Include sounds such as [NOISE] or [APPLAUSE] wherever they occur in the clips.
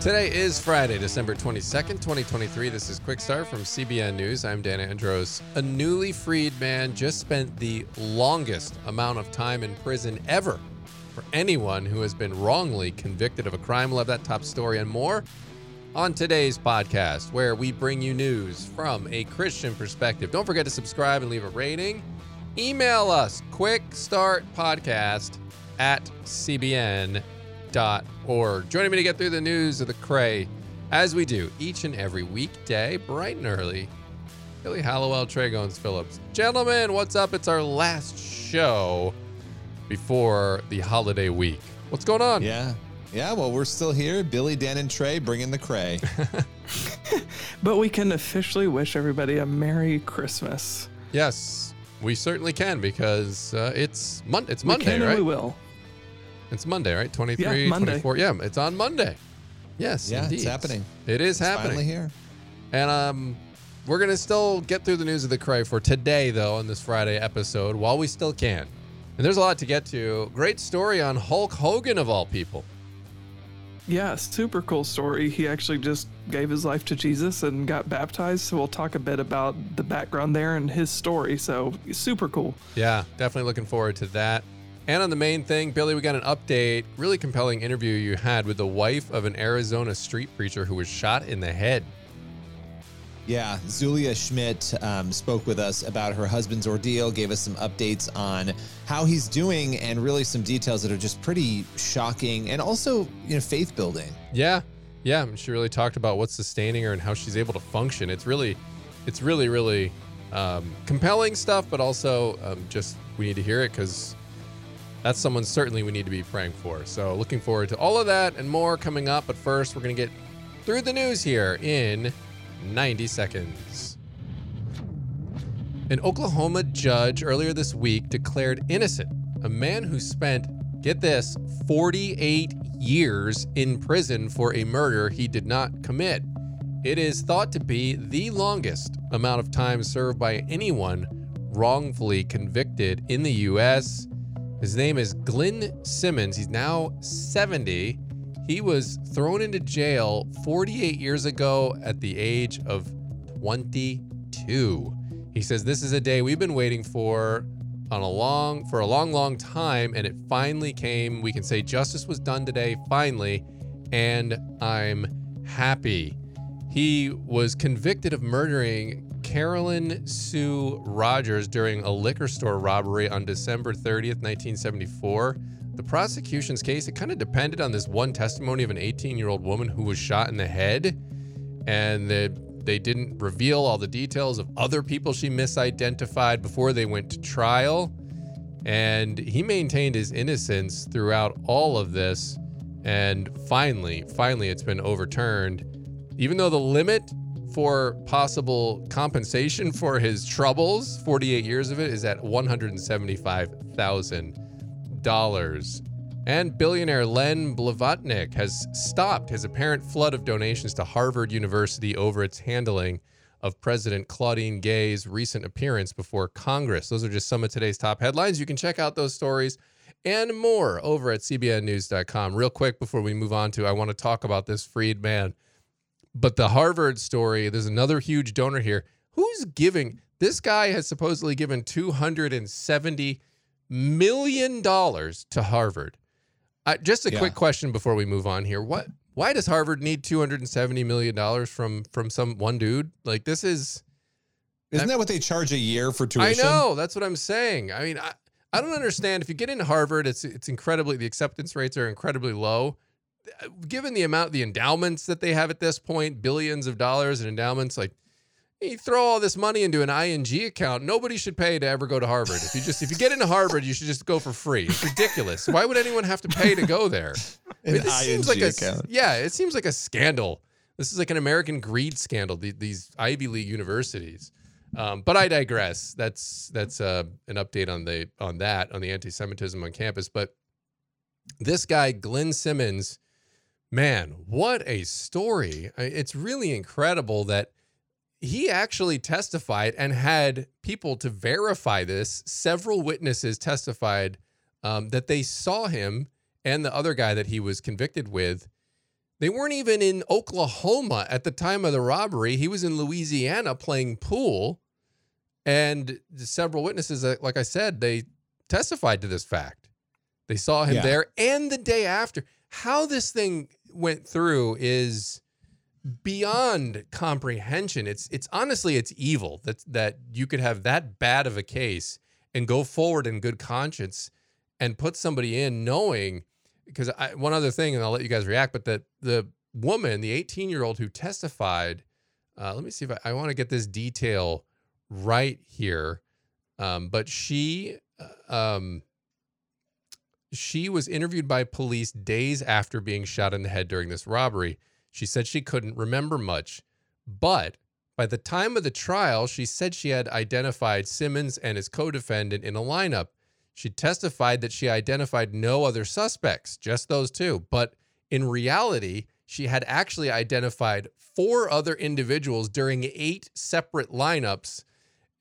Today is Friday, December 22nd, 2023. This is Quick Start from CBN News. I'm Dan Andros. A newly freed man just spent the longest amount of time in prison ever for anyone who has been wrongly convicted of a crime. Have that top story and more on today's podcast, where we bring you news from a Christian perspective. Don't forget to subscribe and leave a rating. Email us, quickstartpodcast at cbn.org. Joining me to get through the news of the Cray, as we do each and every weekday, bright and early, Billy Hallowell, Trey Tragones Phillips. Gentlemen, what's up? It's our last show before the holiday week. What's going on? Yeah. Yeah, well, we're still here. Billy, Dan, and Trey bringing the cray. [LAUGHS] But we can officially wish everybody a Merry Christmas. Yes, we certainly can because uh, it's Mon- It's we Monday, can and right? we will. It's Monday, right? 23, Yeah, Monday. 24. Yeah, it's on Monday. Yes, Yeah, it's happening. It is It's happening. Finally here. And um, we're gonna still get through the news of the cray for today, though, on this Friday episode, while we still can. And there's a lot to get to. Great story on Hulk Hogan of all people. Yeah, super cool story. He actually just gave his life to Jesus and got baptized. So we'll talk a bit about the background there and his story. So super cool. Yeah, definitely looking forward to that. And on the main thing, Billy, we got an update. Really compelling interview you had with the wife of an Arizona street preacher who was shot in the head. Yeah, Zulia Schmidt um, spoke with us about her husband's ordeal, gave us some updates on how he's doing, and really some details that are just pretty shocking and also, you know, faith building. Yeah, yeah. She really talked about what's sustaining her and how she's able to function. It's really, it's really, really um, compelling stuff, but also um, just we need to hear it because that's someone certainly we need to be praying for. So looking forward to all of that and more coming up. But first, we're gonna get through the news here in 90 seconds. An Oklahoma judge earlier this week declared innocent a man who spent, get this, 48 years in prison for a murder he did not commit. It is thought to be the longest amount of time served by anyone wrongfully convicted in the U.S. His name is Glenn Simmons. He's now 70. He was thrown into jail 48 years ago at the age of 22. He says this is a day we've been waiting for on a long for a long long time and it finally came. We can say justice was done today finally and I'm happy. He was convicted of murdering Carolyn Sue Rogers during a liquor store robbery on December 30th, 1974. The prosecution's case, it kind of depended on this one testimony of an 18 year old woman who was shot in the head. And they, they didn't reveal all the details of other people she misidentified before they went to trial. And he maintained his innocence throughout all of this. And finally, finally, it's been overturned. Even though the limit for possible compensation for his troubles, 48 years of it, is at $175,000. And billionaire Len Blavatnik has stopped his apparent flood of donations to Harvard University over its handling of President Claudine Gay's recent appearance before Congress. Those are just some of today's top headlines. You can check out those stories and more over at cbnnews.com. Real quick before we move on to, I want to talk about this freed man. But the Harvard story, there's another huge donor here. Who's giving? This guy has supposedly given $270 million to Harvard. Uh, just a Yeah. quick question before we move on here. What? Why does Harvard need $270 million from from some one dude? Like this is Isn't that what they charge a year for tuition? I know. That's what I'm saying. I mean, I, I don't understand. If you get into Harvard, it's it's incredibly the acceptance rates are incredibly low. Given the amount, the endowments that they have at this point, billions of dollars in endowments, like you throw all this money into an ING account, nobody should pay to ever go to Harvard. If you just if you get into Harvard, you should just go for free. It's ridiculous. Why would anyone have to pay to go there? I [LAUGHS] mean, An this seems like ING a yeah, it seems like a scandal. This is like an American greed scandal. the- These Ivy League universities. Um, but I digress. That's that's uh, an update on the on that on the anti-Semitism on campus. But this guy, Glenn Simmons, man, what a story! It's really incredible that he actually testified and had people to verify this. Several witnesses testified um, that they saw him and the other guy that he was convicted with They weren't even in Oklahoma at the time of the robbery. He was in Louisiana playing pool. And several witnesses, uh, like I said, they testified to this fact. They saw him Yeah. there and the day after. How this thing went through is beyond comprehension. It's it's honestly it's evil that that you could have that bad of a case and go forward in good conscience and put somebody in knowing because I, one other thing and I'll let you guys react but that the woman the 18 year old who testified uh, let me see if I, I want to get this detail right here um, but she uh, um, she was interviewed by police days after being shot in the head during this robbery she said she couldn't remember much but by the time of the trial, she said she had identified Simmons and his co defendant in a lineup. She testified that she identified no other suspects, just those two. But in reality, she had actually identified four other individuals during eight separate lineups,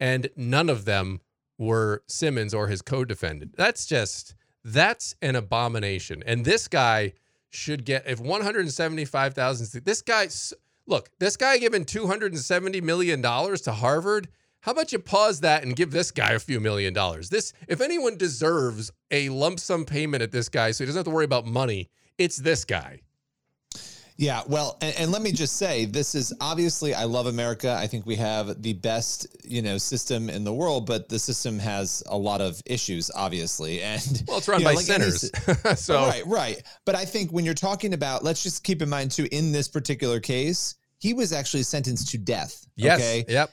and none of them were Simmons or his co defendant. That's just, that's an abomination. And this guy should get, if 175,000, this guy, look, this guy giving $270 million to Harvard. How about you pause that and give this guy a few million dollars? This, if anyone deserves a lump sum payment at this guy so he doesn't have to worry about money, it's this guy. Yeah, well, and, and let me just say, this is obviously I love America. I think we have the best, you know, system in the world, but the system has a lot of issues, obviously. [LAUGHS] And Well, it's run know, by like sinners. sy- [LAUGHS] so, right, right. But I think when you're talking about, let's just keep in mind too, in this particular case, he was actually sentenced to death. yes. Okay. Yep.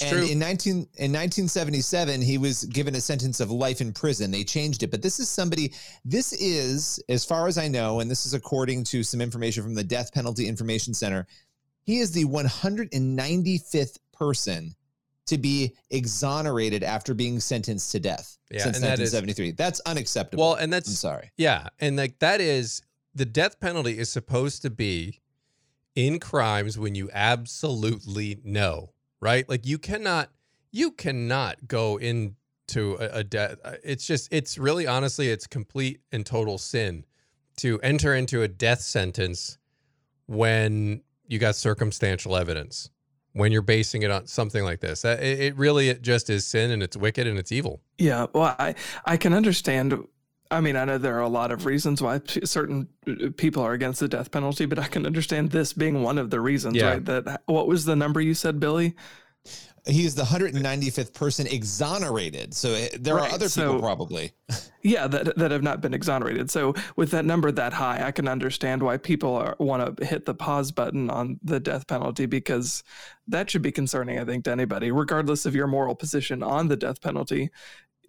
That's And true. in 19 in 1977, he was given a sentence of life in prison. They changed it, but this is somebody. This is, as far as I know, and this is according to some information from the Death Penalty Information Center. He is the 195th person to be exonerated after being sentenced to death Yeah, since and that is- 1973. That's unacceptable. well, and I'm that's sorry. Yeah, and like that is the death penalty is supposed to be in crimes when you absolutely know, right? Like you cannot you cannot go into a, a death it's just it's really honestly it's complete and total sin to enter into a death sentence when you got circumstantial evidence. When you're basing it on something like this, it, it really it just is sin and it's wicked and it's evil. Yeah, well, I I can understand. I mean, I know there are a lot of reasons why p- certain uh, people are against the death penalty, but I can understand this being one of the reasons. Yeah. Right? That what was the number you said, Billy? He is the 195th person exonerated. So eh, there are other people so- probably. [LAUGHS] Yeah, that that have not been exonerated. So with that number that high, I can understand why people want to hit the pause button on the death penalty because that should be concerning, I think, to anybody, regardless of your moral position on the death penalty.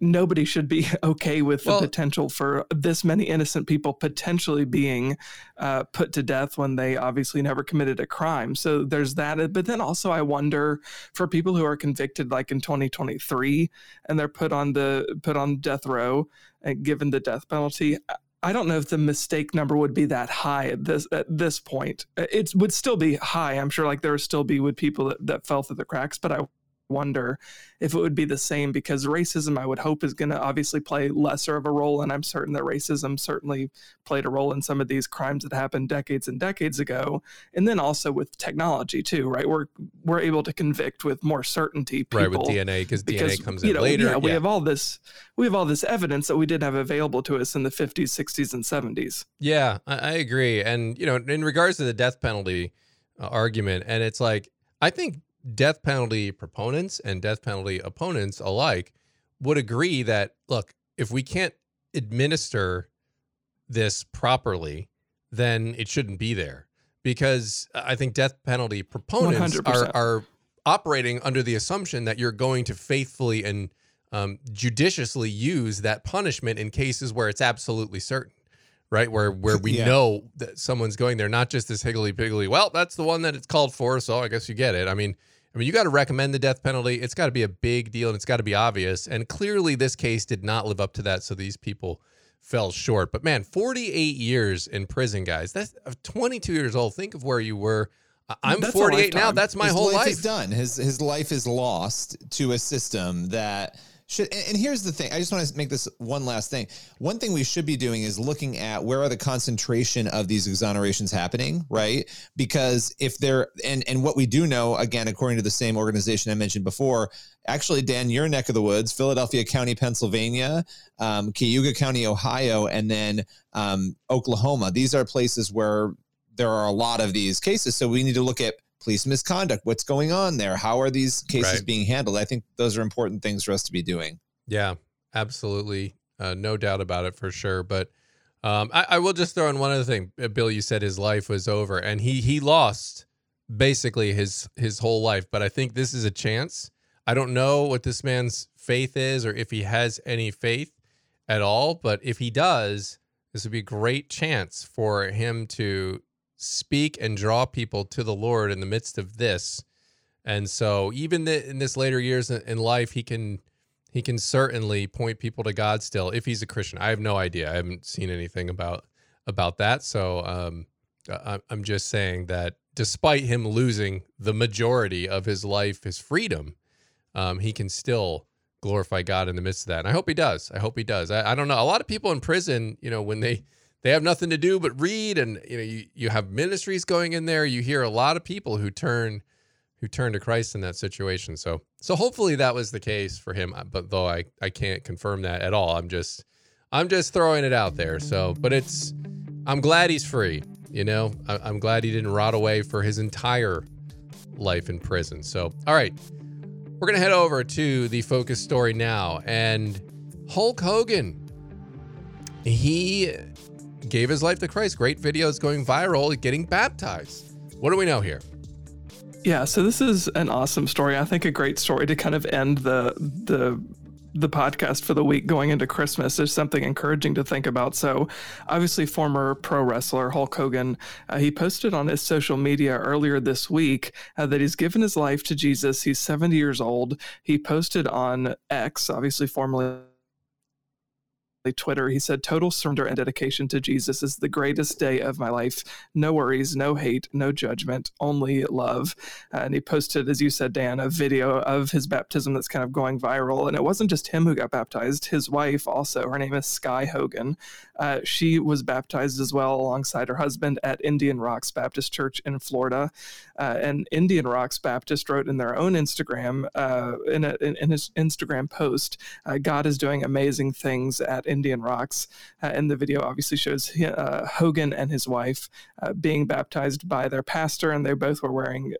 Nobody should be [LAUGHS] okay with the Well- potential for this many innocent people potentially being uh, put to death when they obviously never committed a crime. So there's that. But then also, I wonder for people who are convicted, like in 2023, and they're put on the put on death row and given the death penalty. I- I don't know if the mistake number would be that high at this at this point. It would still be high. I'm sure like there would still be with people that, that fell through the cracks, but I wonder if it would be the same because racism I would hope is going to obviously play lesser of a role and I'm certain that racism certainly played a role in some of these crimes that happened decades and decades ago and then also with technology too right we're we're able to convict with more certainty people right with DNA because DNA comes in you know, later. Yeah, we have all this we have all this evidence that we did have available to us in the 50s, 60s, and 70s. Yeah, I, I agree. And, you know, in regards to the death penalty uh, argument, and it's like, I think death penalty proponents and death penalty opponents alike would agree that, look, if we can't administer this properly, then it shouldn't be there. Because I think death penalty proponents are, 100%. are operating under the assumption that you're going to faithfully and um, judiciously use that punishment in cases where it's absolutely certain, right? Where where we Yeah. know that someone's going there, not just this higgly piggly. Well, that's the one that it's called for, so I guess you get it. I mean, I mean, you got to recommend the death penalty. It's got to be a big deal, and it's got to be obvious. And clearly, this case did not live up to that, so these people fell short. But man, 48 years in prison, guys. That's uh, 22 years old. Think of where you were. I'm That's 48 now. That's my his whole life, life. is done. His his life is lost to a system that Should, and here's the thing. I just want to make this one last thing. One thing we should be doing is looking at where are the concentration of these exonerations happening, right? Because if they're and and what we do know, again, according to the same organization I mentioned before, actually, Dan, your neck of the woods, Philadelphia County, Pennsylvania, um, Cuyahoga County, Ohio, and then um, Oklahoma. These are places where there are a lot of these cases. So we need to look at police misconduct. What's going on there? How are these cases right. being handled? I think those are important things for us to be doing. Yeah, absolutely. Uh, no doubt about it for sure. But um, I, I, will just throw in one other thing. Uh, Bill, you said his life was over, and he he lost basically his his whole life. But I think this is a chance. I don't know what this man's faith is, or if he has any faith at all. But if he does, this would be a great chance for him to speak and draw people to the Lord in the midst of this. And so, even the, in this later years in life, he can he can certainly point people to God still if he's a Christian. I have no idea. I haven't seen anything about about that. So um, I'm just saying that despite him losing the majority of his life, his freedom, um, he can still glorify God in the midst of that. And I hope he does. I hope he does. I, I don't know. A lot of people in prison, you know, when they they have nothing to do but read and you know you, you have ministries going in there. You hear a lot of people who turn who turn to christ in that situation. So so hopefully that was the case for him but though i i can't confirm that at all i'm just i'm just throwing it out there. So but it's i'm glad he's free you know? I, i'm glad he didn't rot away for his entire life in prison. So all right we're gonna head over to the focus story now and hulk hogan he gave his life to Christ. Great videos going viral, getting baptized. What do we know here? Yeah, so this is an awesome story. I think a great story to kind of end the the the podcast for the week going into Christmas is something encouraging to think about. So, obviously, former pro wrestler Hulk Hogan, uh, he posted on his social media earlier this week uh, that he's given his life to Jesus. He's 70 years old. He posted on X, obviously formerly Twitter. He said, Total surrender and dedication to Jesus is the greatest day of my life. No worries, no hate, no judgment, only love. And he posted, as you said, Dan, a video of his baptism that's kind of going viral. And it wasn't just him who got baptized, his wife also. Her name is Sky Hogan. Uh, she was baptized as well alongside her husband at Indian Rocks Baptist Church in Florida. Uh, and Indian Rocks Baptist wrote in their own Instagram, uh, in, a, in, in, his Instagram post, uh, God is doing amazing things at Indian Rocks. Uh, and the video obviously shows uh, Hogan and his wife being baptized by their pastor, and they both were wearing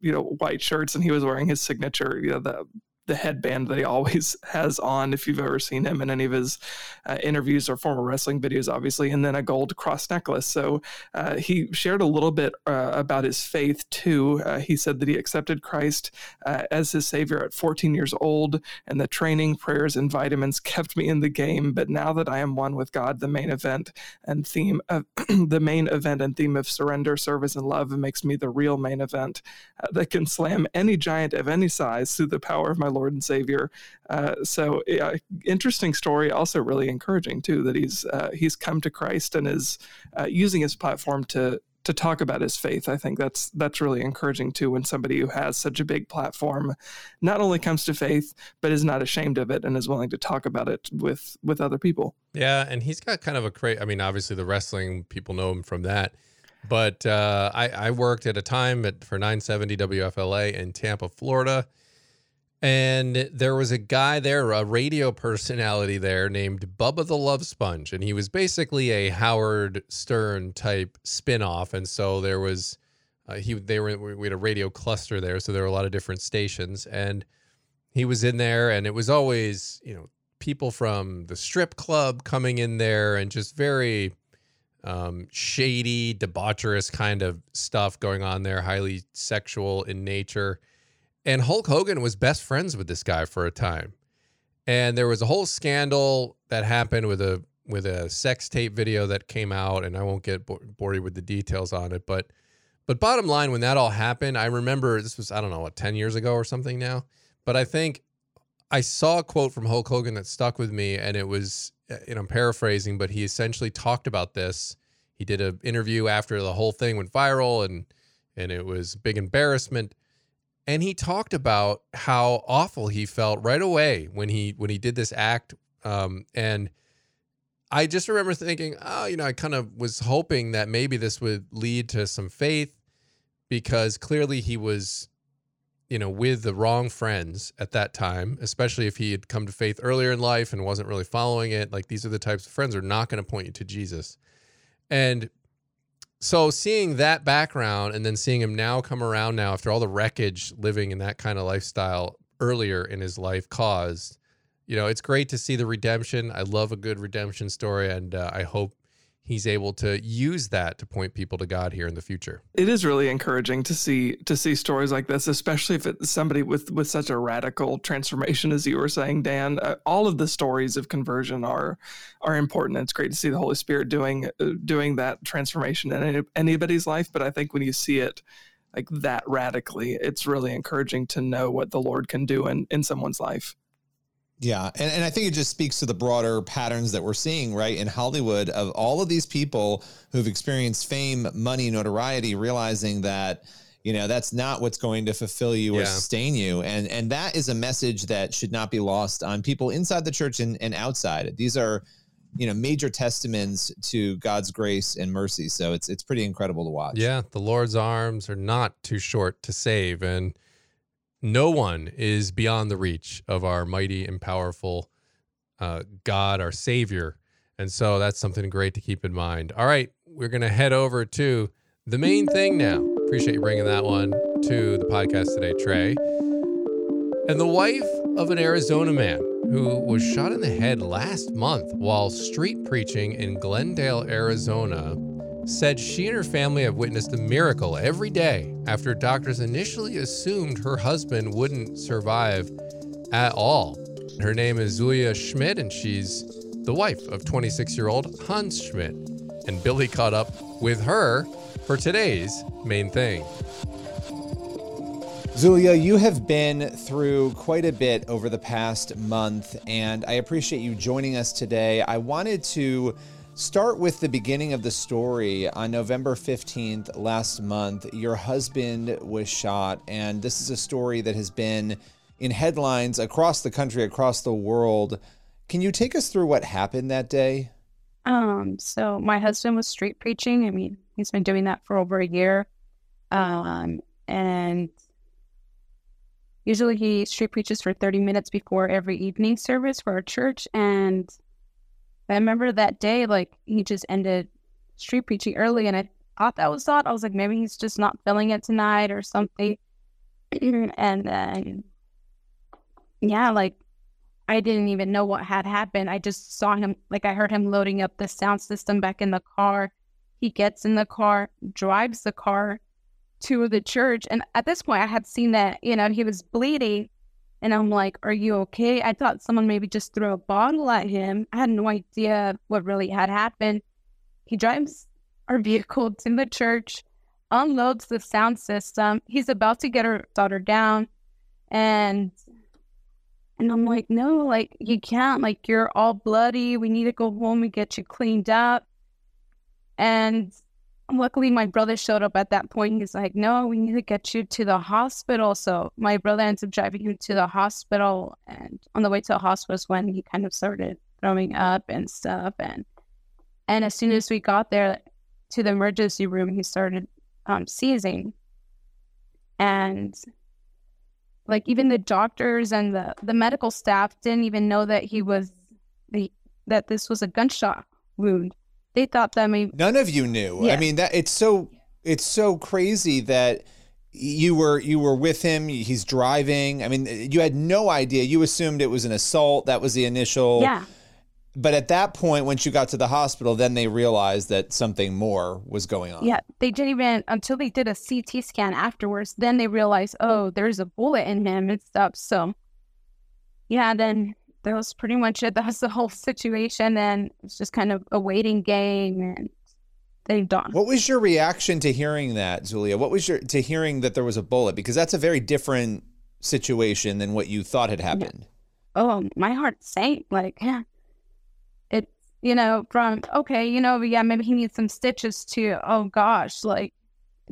you know white shirts and he was wearing his signature you know the the headband that he always [LAUGHS] has on if you've ever seen him in any of his uh, interviews or former wrestling videos obviously and then a gold cross necklace. So uh, he shared a little bit uh, about his faith too. Uh, he said that he accepted christ uh, as his savior at 14 years old and the training prayers and vitamins kept me in the game. But now that i am one with god the main event and theme of [CLEARS THROAT] the main event and theme of surrender service and love makes me the real main event uh, that can slam any giant of any size through the power of my Lord and Savior. Uh, so, yeah, interesting story. Also, really encouraging too that he's uh, he's come to Christ and is uh, using his platform to to talk about his faith. I think that's that's really encouraging too when somebody who has such a big platform not only comes to faith but is not ashamed of it and is willing to talk about it with with other people. Yeah, and he's got kind of a great. I mean, obviously the wrestling people know him from that. But uh, I, I worked at a time at, for 970 WFLA in Tampa, Florida and there was a guy there, a radio personality there named Bubba the Love Sponge. And he was basically a Howard Stern type spinoff. And so there was, uh, he, they were, we had a radio cluster there. So there were a lot of different stations. And he was in there. And it was always, you know, people from the strip club coming in there and just very um, shady, debaucherous kind of stuff going on there, highly sexual in nature. And Hulk Hogan was best friends with this guy for a time. And there was a whole scandal that happened with a with a sex tape video that came out and I won't get bored with the details on it, but but bottom line when that all happened, I remember this was I don't know what 10 years ago or something now, but I think I saw a quote from Hulk Hogan that stuck with me and it was uh, you know I'm paraphrasing, but he essentially talked about this. He did an interview after the whole thing went viral and and it was big embarrassment and he talked about how awful he felt right away when he when he did this act um, and i just remember thinking oh you know i kind of was hoping that maybe this would lead to some faith because clearly he was you know with the wrong friends at that time especially if he had come to faith earlier in life and wasn't really following it. Like these are the types of friends are not going to point you to jesus. And so seeing that background and then seeing him now come around now after all the wreckage living in that kind of lifestyle earlier in his life caused you know it's great to see the redemption. I love a good redemption story and uh, i hope he's able to use that to point people to God here in the future. It is really encouraging to see to see stories like this, especially if it's somebody with with such a radical transformation as you were saying, Dan. Uh, all of the stories of conversion are are important. It's great to see the Holy Spirit doing uh, doing that transformation in any, anybody's life, but I think when you see it like that radically, it's really encouraging to know what the Lord can do in in someone's life. Yeah. And, and I think it just speaks to the broader patterns that we're seeing, right, in Hollywood of all of these people who've experienced fame, money, notoriety, realizing that, you know, that's not what's going to fulfill you or sustain you. And and that is a message that should not be lost on people inside the church and, and outside. These are, you know, major testaments to God's grace and mercy. So it's it's pretty incredible to watch. Yeah. The Lord's arms are not too short to save. And no one is beyond the reach of our mighty and powerful uh, God, our Savior. And so that's something great to keep in mind. All right, we're going to head over to the main thing now. Appreciate you bringing that one to the podcast today, Trey. And the wife of an Arizona man who was shot in the head last month while street preaching in Glendale, Arizona, said she and her family have witnessed a miracle every day after doctors initially assumed her husband wouldn't survive at all. Her name is Zulia Schmidt, and she's the wife of 26 year old Hans Schmidt. And Billy caught up with her for today's main thing. Zulia, you have been through quite a bit over the past month, and I appreciate you joining us today. I wanted to Start with the beginning of the story. On November 15th last month, your husband was shot, and this is a story that has been in headlines across the country, across the world. Can you take us through what happened that day? Um, so my husband was street preaching. I mean, he's been doing that for over a year. Um, and usually he street preaches for 30 minutes before every evening service for our church. And I remember that day, like he just ended street preaching early, and I thought that was odd. I was like, maybe he's just not feeling it tonight or something. [CLEARS THROAT] and then, yeah, like I didn't even know what had happened. I just saw him, like I heard him loading up the sound system back in the car. He gets in the car, drives the car to the church, and at this point, I had seen that you know he was bleeding and I'm like, Are you okay? I thought someone maybe just threw a bottle at him. I had no idea what really had happened. He drives our [LAUGHS] vehicle to the church, unloads the sound system. He's about to get our daughter down. And and I'm like, no, like you can't, like you're all bloody. We need to go home and get you cleaned up. And luckily my brother showed up at that point. He's like no we need to get you to the hospital. So my brother ends up driving him to the hospital and on the way to the hospital is when he kind of started throwing up and stuff. And and as soon as we got there to the emergency room he started um, seizing. And like even the doctors and the the medical staff didn't even know that he was the that this was a gunshot wound they thought that maybe none of you knew. Yeah. I mean that it's so it's so crazy that you were you were with him he's driving. I mean you had no idea. You assumed it was an assault. That was the initial yeah. But at that point once you got to the hospital then they realized that something more was going on. Yeah. They didn't even until they did a ct scan afterwards then they realized oh there's a bullet in him. And stuff so yeah then that was pretty much it. [LAUGHS] That was the whole situation, and it's just kind of a waiting game, and they've done. What was your reaction to hearing that, Zulia? What was your to hearing that there was a bullet? Because that's a very different situation than what you thought had happened. Yeah. Oh, my heart sank. Like, yeah, it's you know from okay, you know, yeah, maybe he needs some stitches too. Oh gosh, like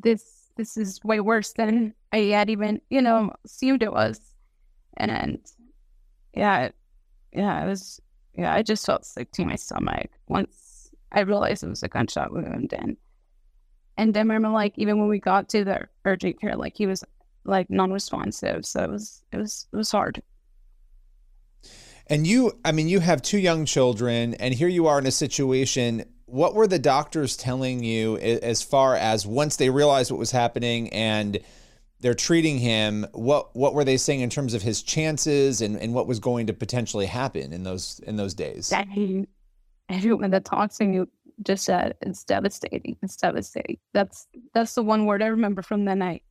this this is way worse than I had even, you know, assumed it was. And yeah, yeah, it was, yeah, I just felt sick to my stomach once I realized it was a gunshot wound. And, and then I remember like, even when we got to the urgent care, like he was like non-responsive. So it was, it was, it was hard. And you, I mean, you have two young children, and here you are in a situation. What were the doctors telling you as far as once they realized what was happening and they're treating him? What what were they saying in terms of his chances and, and what was going to potentially happen in those in those days? everyone that talks to you just said it's devastating. It's devastating. That's that's the one word I remember from the night.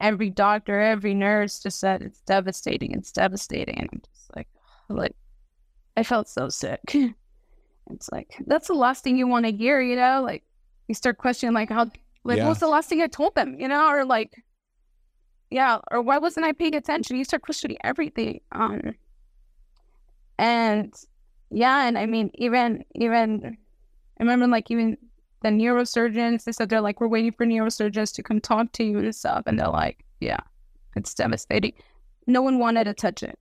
Every doctor, every nurse just said it's devastating. It's devastating. And I'm just like, like, I felt so sick. [LAUGHS] it's like, that's the last thing you want to hear, you know? Like, you start questioning, like, how, like, yeah. what's the last thing I told them, you know? Or, like, yeah, or why wasn't I paying attention? You start questioning everything. Um, and yeah, and I mean, even, even, I remember, like, even the neurosurgeons, they said they're like, we're waiting for neurosurgeons to come talk to you and stuff. And they're like, yeah, it's devastating. No one wanted to touch it.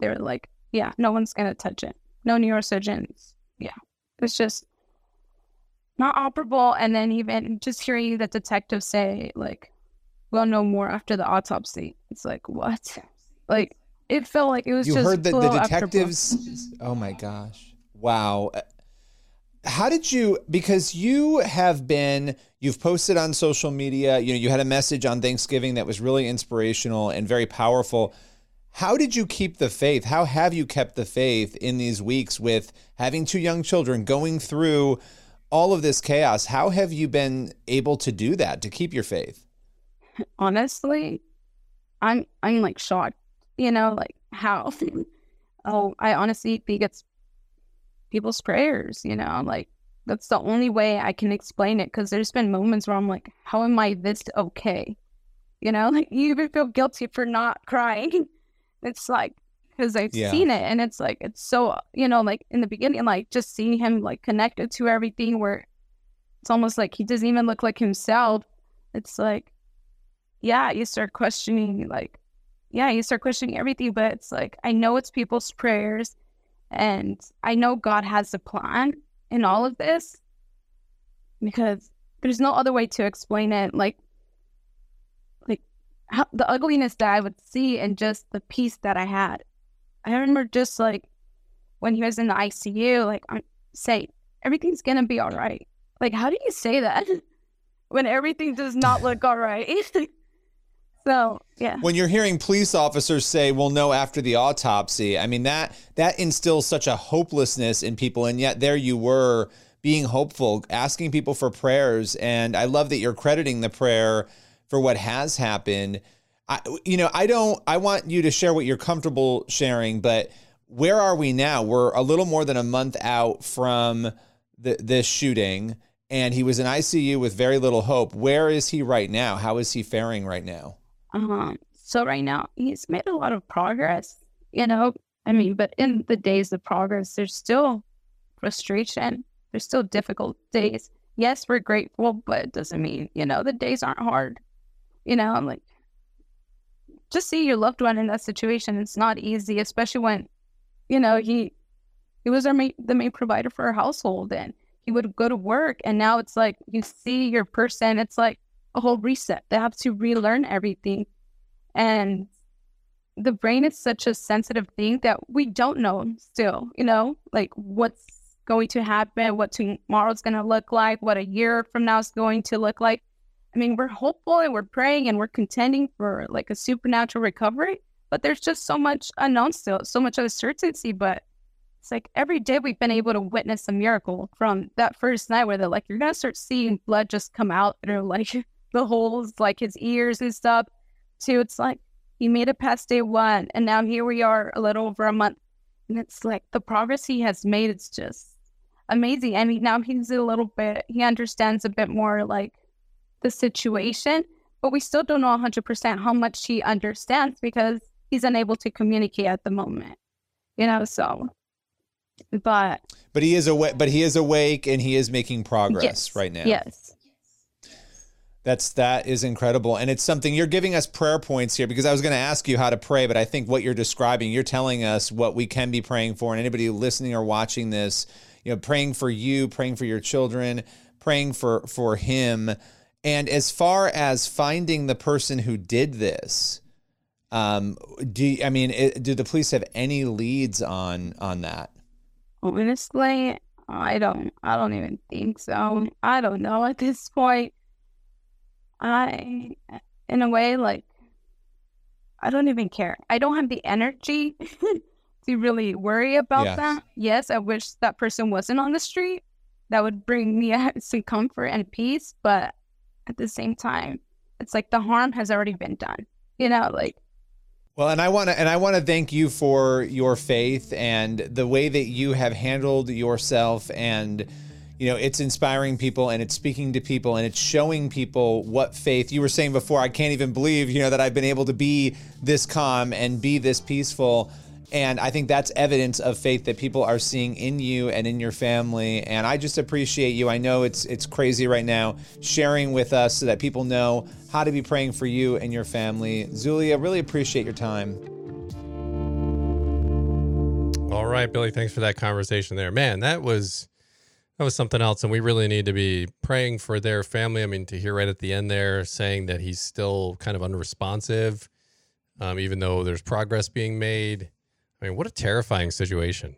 They were like, yeah, no one's gonna touch it. No neurosurgeons. Yeah, it's just not operable. And then even just hearing the detective say like, "We'll know more after the autopsy." It's like what? Like it felt like it was. You just heard that the detectives. Oh my gosh! Wow. How did you? Because you have been. You've posted on social media. You know, you had a message on Thanksgiving that was really inspirational and very powerful how did you keep the faith? How have you kept the faith in these weeks with having two young children going through all of this chaos? How have you been able to do that to keep your faith? [LAUGHS] Honestly, I'm I'm like shocked. You know, like how [LAUGHS] oh, I honestly think it's people's prayers, you know, like that's the only way I can explain it because there's been moments where I'm like, how am I this okay? You know, [LAUGHS] like you even feel guilty for not crying. It's like because I've yeah. seen it and it's like it's so you know like in the beginning like just seeing him like connected to everything where it's almost like he doesn't even look like himself. It's like yeah, you start questioning like yeah, you start questioning everything, but it's like I know it's people's prayers and I know God has a plan in all of this because there's no other way to explain it. Like like how, the ugliness that I would see and just the peace that I had. I remember just like when he was in the ICU, like I'm say everything's gonna be all right. Like, how do you say that [LAUGHS] when everything does not look all right? [LAUGHS] so yeah. When you're hearing police officers say, "We'll know after the autopsy," I mean that that instills such a hopelessness in people, and yet there you were being hopeful, asking people for prayers, and I love that you're crediting the prayer for what has happened. I, you know, I don't, I want you to share what you're comfortable sharing, but where are we now? We're a little more than a month out from the, this shooting, and he was in ICU with very little hope. Where is he right now? How is he faring right now? Um, so right now he's made a lot of progress. You know, I mean, but in the days of progress, there's still frustration. There's still difficult days. Yes, we're grateful, but it doesn't mean you know the days aren't hard. You know, I'm like, just see your loved one in that situation. It's not easy, especially when, you know, he he was our main, the main provider for our household, and he would go to work, and now it's like you see your person. It's like a whole reset. They have to relearn everything, and the brain is such a sensitive thing that we don't know still. You know, like what's going to happen, what tomorrow's going to look like, what a year from now is going to look like. I mean, we're hopeful and we're praying and we're contending for like a supernatural recovery, but there's just so much unknown still, so much uncertainty. But it's like every day we've been able to witness a miracle from that first night where they're like, you're going to start seeing blood just come out through like the holes, like his ears and stuff, to it's like he made it past day one. And now here we are a little over a month. And it's like the progress he has made, it's just amazing. I mean, now he's a little bit, he understands a bit more like the situation, but we still don't know 100% how much he understands because he's unable to communicate at the moment. You know, so but but he is awake but he is awake and he is making progress yes, right now. Yes. That's that is incredible, and it's something you're giving us prayer points here because I was going to ask you how to pray, but I think what you're describing, you're telling us what we can be praying for, and anybody listening or watching this, you know, praying for you, praying for your children, praying for for him, and as far as finding the person who did this, um, do you, I mean, it, do the police have any leads on on that? Honestly, I don't. I don't even think so. I don't know at this point. I, in a way, like, I don't even care. I don't have the energy [LAUGHS] to really worry about Yes. that. Yes, I wish that person wasn't on the street. That would bring me [LAUGHS] some comfort and peace. But at the same time, it's like the harm has already been done. You know, like, Well, and I want to and I want to thank you for your faith and the way that you have handled yourself and you know, it's inspiring people and it's speaking to people and it's showing people what faith. You were saying before, I can't even believe, you know, that I've been able to be this calm and be this peaceful. And I think that's evidence of faith that people are seeing in you and in your family. And I just appreciate you. I know it's it's crazy right now, sharing with us so that people know how to be praying for you and your family. Zulia, really appreciate your time. All right, Billy, thanks for that conversation there. Man, that was that was something else and we really need to be praying for their family. I mean, to hear right at the end there saying that he's still kind of unresponsive um, even though there's progress being made. I mean, what a terrifying situation.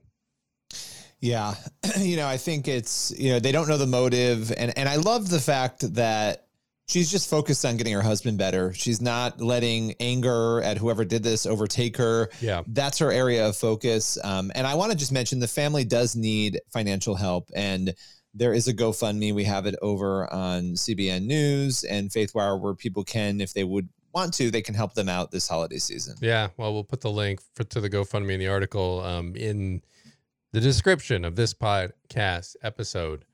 Yeah. [CLEARS THROAT] you know, I think it's, you know, they don't know the motive. And, and I love the fact that she's just focused on getting her husband better. She's not letting anger at whoever did this overtake her. Yeah. That's her area of focus. Um, and I want to just mention the family does need financial help. And there is a GoFundMe. We have it over on CBN News and FaithWire where people can, if they would want to, they can help them out this holiday season. Yeah, well, we'll put the link for to the GoFundMe in the article um, in the description of this podcast episode.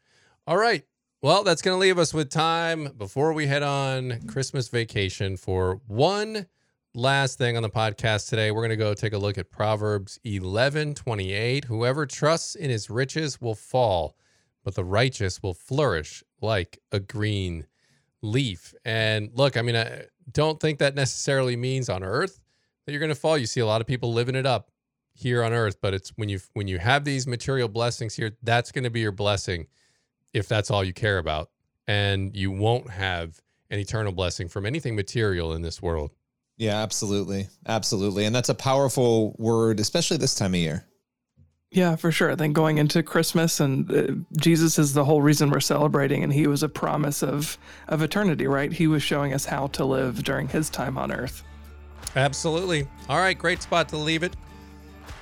All right. Well, that's going to leave us with time before we head on Christmas vacation for one last thing on the podcast today. We're going to go take a look at Proverbs 11 28. Whoever trusts in his riches will fall, but the righteous will flourish like a green leaf. And look, I mean, I don't think that necessarily means on earth that you're going to fall. You see a lot of people living it up here on earth, but it's when you when you have these material blessings here, that's going to be your blessing if that's all you care about. And you won't have an eternal blessing from anything material in this world. Yeah, absolutely. Absolutely. And that's a powerful word, especially this time of year. Yeah, for sure. I think going into Christmas and uh, Jesus is the whole reason we're celebrating, and he was a promise of of eternity, right? He was showing us how to live during his time on earth. Absolutely. All right, great spot to leave it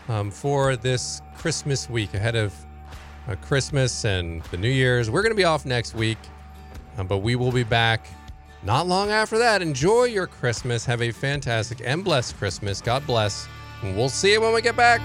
um, for this Christmas week ahead of uh, Christmas and the New Year's. We're going to be off next week, uh, but we will be back not long after that. Enjoy your Christmas. Have a fantastic and blessed Christmas. God bless. And we'll see you when we get back.